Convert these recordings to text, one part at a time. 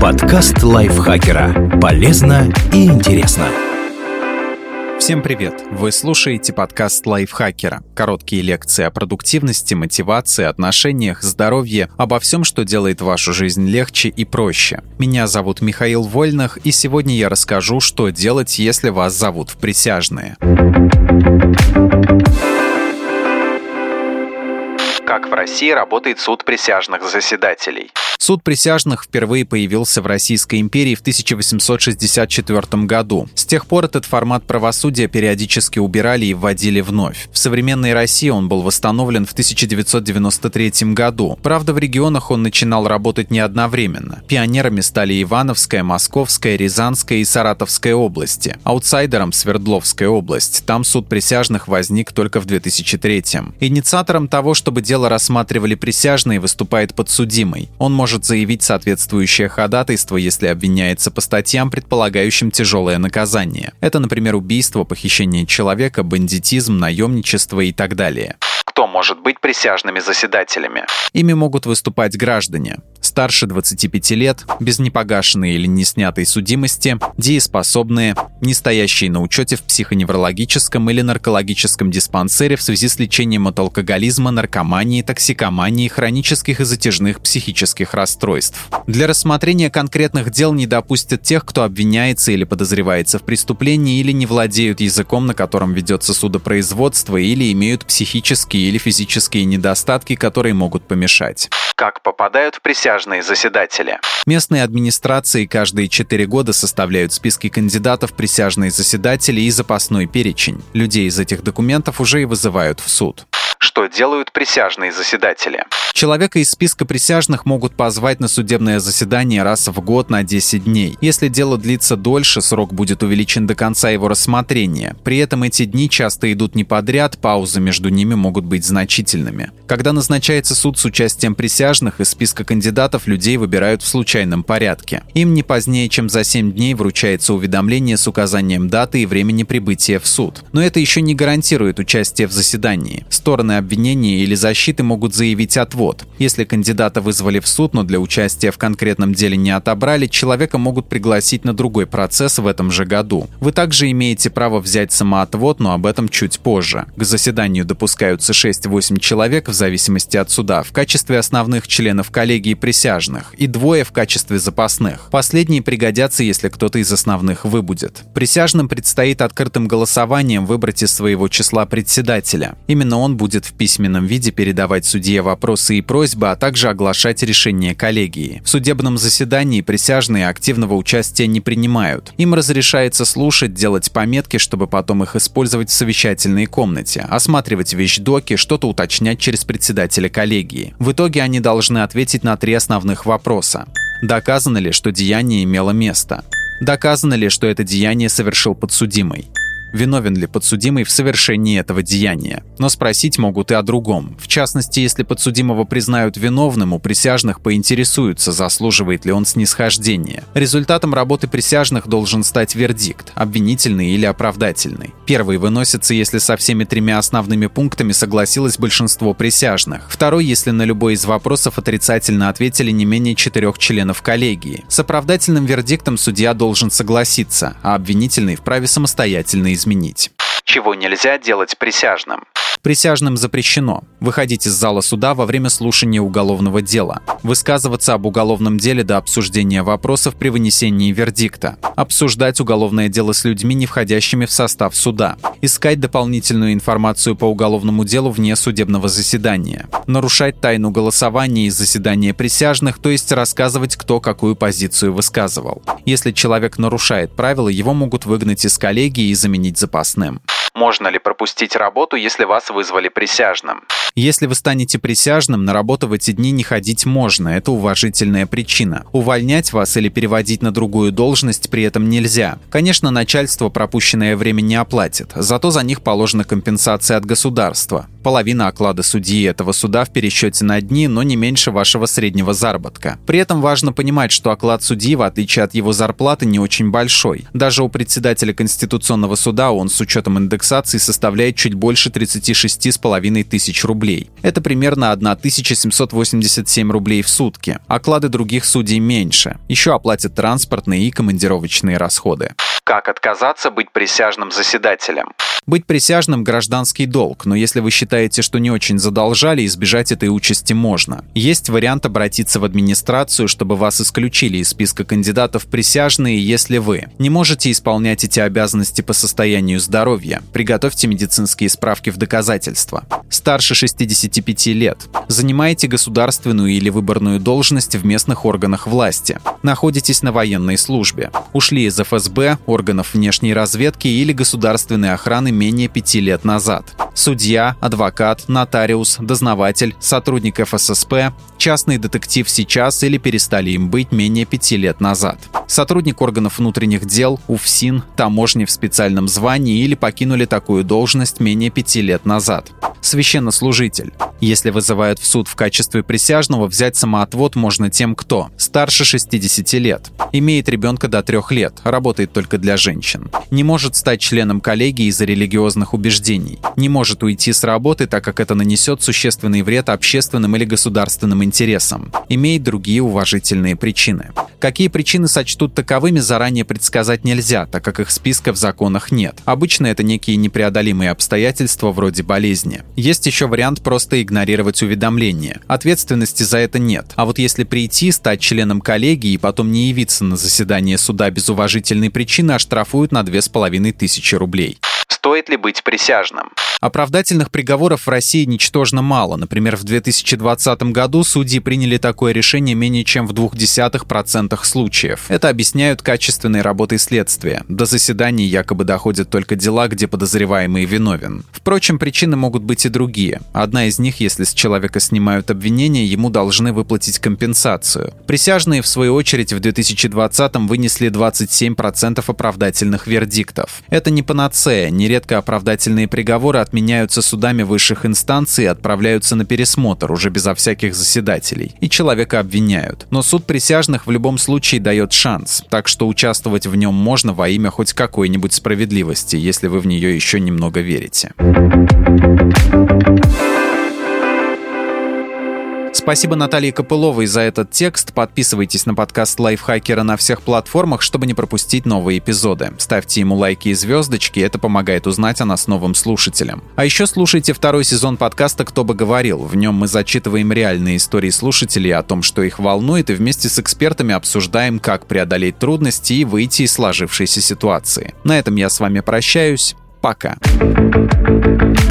Подкаст лайфхакера. Полезно и интересно. Всем привет! Вы слушаете подкаст лайфхакера. Короткие лекции о продуктивности, мотивации, отношениях, здоровье, обо всем, что делает вашу жизнь легче и проще. Меня зовут Михаил Вольных, и сегодня я расскажу, что делать, если вас зовут в присяжные. В России работает суд присяжных заседателей. Суд присяжных впервые появился в Российской империи в 1864 году. С тех пор этот формат правосудия периодически убирали и вводили вновь. В современной России он был восстановлен в 1993 году. Правда, в регионах он начинал работать не одновременно. Пионерами стали Ивановская, Московская, Рязанская и Саратовская области. Аутсайдером Свердловская область. Там суд присяжных возник только в 2003 Инициатором того, чтобы дело рассматривали присяжные, выступает подсудимый. Он может заявить соответствующее ходатайство, если обвиняется по статьям, предполагающим тяжелое наказание. Это, например, убийство, похищение человека, бандитизм, наемничество и так далее кто может быть присяжными заседателями. Ими могут выступать граждане старше 25 лет, без непогашенной или не снятой судимости, дееспособные, не стоящие на учете в психоневрологическом или наркологическом диспансере в связи с лечением от алкоголизма, наркомании, токсикомании, хронических и затяжных психических расстройств. Для рассмотрения конкретных дел не допустят тех, кто обвиняется или подозревается в преступлении или не владеют языком, на котором ведется судопроизводство, или имеют психические или физические недостатки, которые могут помешать. Как попадают в присяжные заседатели? Местные администрации каждые четыре года составляют списки кандидатов присяжные заседатели и запасной перечень. Людей из этих документов уже и вызывают в суд что делают присяжные заседатели. Человека из списка присяжных могут позвать на судебное заседание раз в год на 10 дней. Если дело длится дольше, срок будет увеличен до конца его рассмотрения. При этом эти дни часто идут не подряд, паузы между ними могут быть значительными. Когда назначается суд с участием присяжных, из списка кандидатов людей выбирают в случайном порядке. Им не позднее, чем за 7 дней вручается уведомление с указанием даты и времени прибытия в суд. Но это еще не гарантирует участие в заседании. Стороны стороны обвинения или защиты могут заявить отвод. Если кандидата вызвали в суд, но для участия в конкретном деле не отобрали, человека могут пригласить на другой процесс в этом же году. Вы также имеете право взять самоотвод, но об этом чуть позже. К заседанию допускаются 6-8 человек в зависимости от суда в качестве основных членов коллегии присяжных и двое в качестве запасных. Последние пригодятся, если кто-то из основных выбудет. Присяжным предстоит открытым голосованием выбрать из своего числа председателя. Именно он будет будет в письменном виде передавать судье вопросы и просьбы, а также оглашать решение коллегии. В судебном заседании присяжные активного участия не принимают. Им разрешается слушать, делать пометки, чтобы потом их использовать в совещательной комнате, осматривать вещдоки, что-то уточнять через председателя коллегии. В итоге они должны ответить на три основных вопроса. Доказано ли, что деяние имело место? Доказано ли, что это деяние совершил подсудимый? Виновен ли подсудимый в совершении этого деяния. Но спросить могут и о другом. В частности, если подсудимого признают виновным, у присяжных поинтересуются, заслуживает ли он снисхождения. Результатом работы присяжных должен стать вердикт, обвинительный или оправдательный. Первый выносится, если со всеми тремя основными пунктами согласилось большинство присяжных. Второй, если на любой из вопросов отрицательно ответили не менее четырех членов коллегии. С оправдательным вердиктом судья должен согласиться, а обвинительный вправе самостоятельно изменить. Чего нельзя делать присяжным? Присяжным запрещено выходить из зала суда во время слушания уголовного дела, высказываться об уголовном деле до обсуждения вопросов при вынесении вердикта, обсуждать уголовное дело с людьми, не входящими в состав суда, искать дополнительную информацию по уголовному делу вне судебного заседания, нарушать тайну голосования и заседания присяжных, то есть рассказывать, кто какую позицию высказывал. Если человек нарушает правила, его могут выгнать из коллегии и заменить запасным. Можно ли пропустить работу, если вас вызвали присяжным? Если вы станете присяжным, на работу в эти дни не ходить можно, это уважительная причина. Увольнять вас или переводить на другую должность при этом нельзя. Конечно, начальство пропущенное время не оплатит, зато за них положена компенсация от государства. Половина оклада судьи этого суда в пересчете на дни, но не меньше вашего среднего заработка. При этом важно понимать, что оклад судьи, в отличие от его зарплаты, не очень большой. Даже у председателя Конституционного суда он с учетом индексации составляет чуть больше 36,5 тысяч рублей. Это примерно 1787 рублей в сутки. Оклады других судей меньше. Еще оплатят транспортные и командировочные расходы. Как отказаться быть присяжным заседателем? Быть присяжным – гражданский долг, но если вы считаете, что не очень задолжали, избежать этой участи можно. Есть вариант обратиться в администрацию, чтобы вас исключили из списка кандидатов присяжные, если вы не можете исполнять эти обязанности по состоянию здоровья. Приготовьте медицинские справки в доказательство. Старше 65 лет. Занимаете государственную или выборную должность в местных органах власти. Находитесь на военной службе. Ушли из ФСБ, органов внешней разведки или государственной охраны менее пяти лет назад. Судья, адвокат, нотариус, дознаватель, сотрудник ФССП, частный детектив сейчас или перестали им быть менее пяти лет назад. Сотрудник органов внутренних дел, УФСИН, таможни в специальном звании или покинули такую должность менее пяти лет назад. Священнослужитель. Если вызывают в суд в качестве присяжного, взять самоотвод можно тем, кто старше 60 лет, имеет ребенка до 3 лет, работает только для женщин, не может стать членом коллегии из-за религиозных убеждений, не может уйти с работы, так как это нанесет существенный вред общественным или государственным интересам, имеет другие уважительные причины. Какие причины сочтут таковыми, заранее предсказать нельзя, так как их списка в законах нет. Обычно это некие непреодолимые обстоятельства вроде болезни. Есть еще вариант просто игнорировать уведомления. Ответственности за это нет. А вот если прийти, стать членом коллегии и потом не явиться на заседание суда без уважительной причины, оштрафуют на 2500 рублей. Стоит ли быть присяжным? Оправдательных приговоров в России ничтожно мало. Например, в 2020 году судьи приняли такое решение менее чем в 0,2% случаев. Это объясняют качественной работой следствия. До заседаний якобы доходят только дела, где подозреваемый виновен. Впрочем, причины могут быть и другие. Одна из них, если с человека снимают обвинения, ему должны выплатить компенсацию. Присяжные, в свою очередь, в 2020 вынесли 27% оправдательных вердиктов. Это не панацея, нередко оправдательные приговоры отменяются судами высших инстанций и отправляются на пересмотр уже безо всяких заседателей. И человека обвиняют. Но суд присяжных в любом случае дает шанс, так что участвовать в нем можно во имя хоть какой-нибудь справедливости, если вы в нее еще немного верите. Спасибо Наталье Копыловой за этот текст. Подписывайтесь на подкаст Лайфхакера на всех платформах, чтобы не пропустить новые эпизоды. Ставьте ему лайки и звездочки, это помогает узнать о нас новым слушателям. А еще слушайте второй сезон подкаста «Кто бы говорил». В нем мы зачитываем реальные истории слушателей о том, что их волнует, и вместе с экспертами обсуждаем, как преодолеть трудности и выйти из сложившейся ситуации. На этом я с вами прощаюсь. Пока.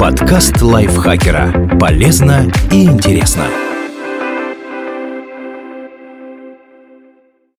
Подкаст Лайфхакера. Полезно и интересно.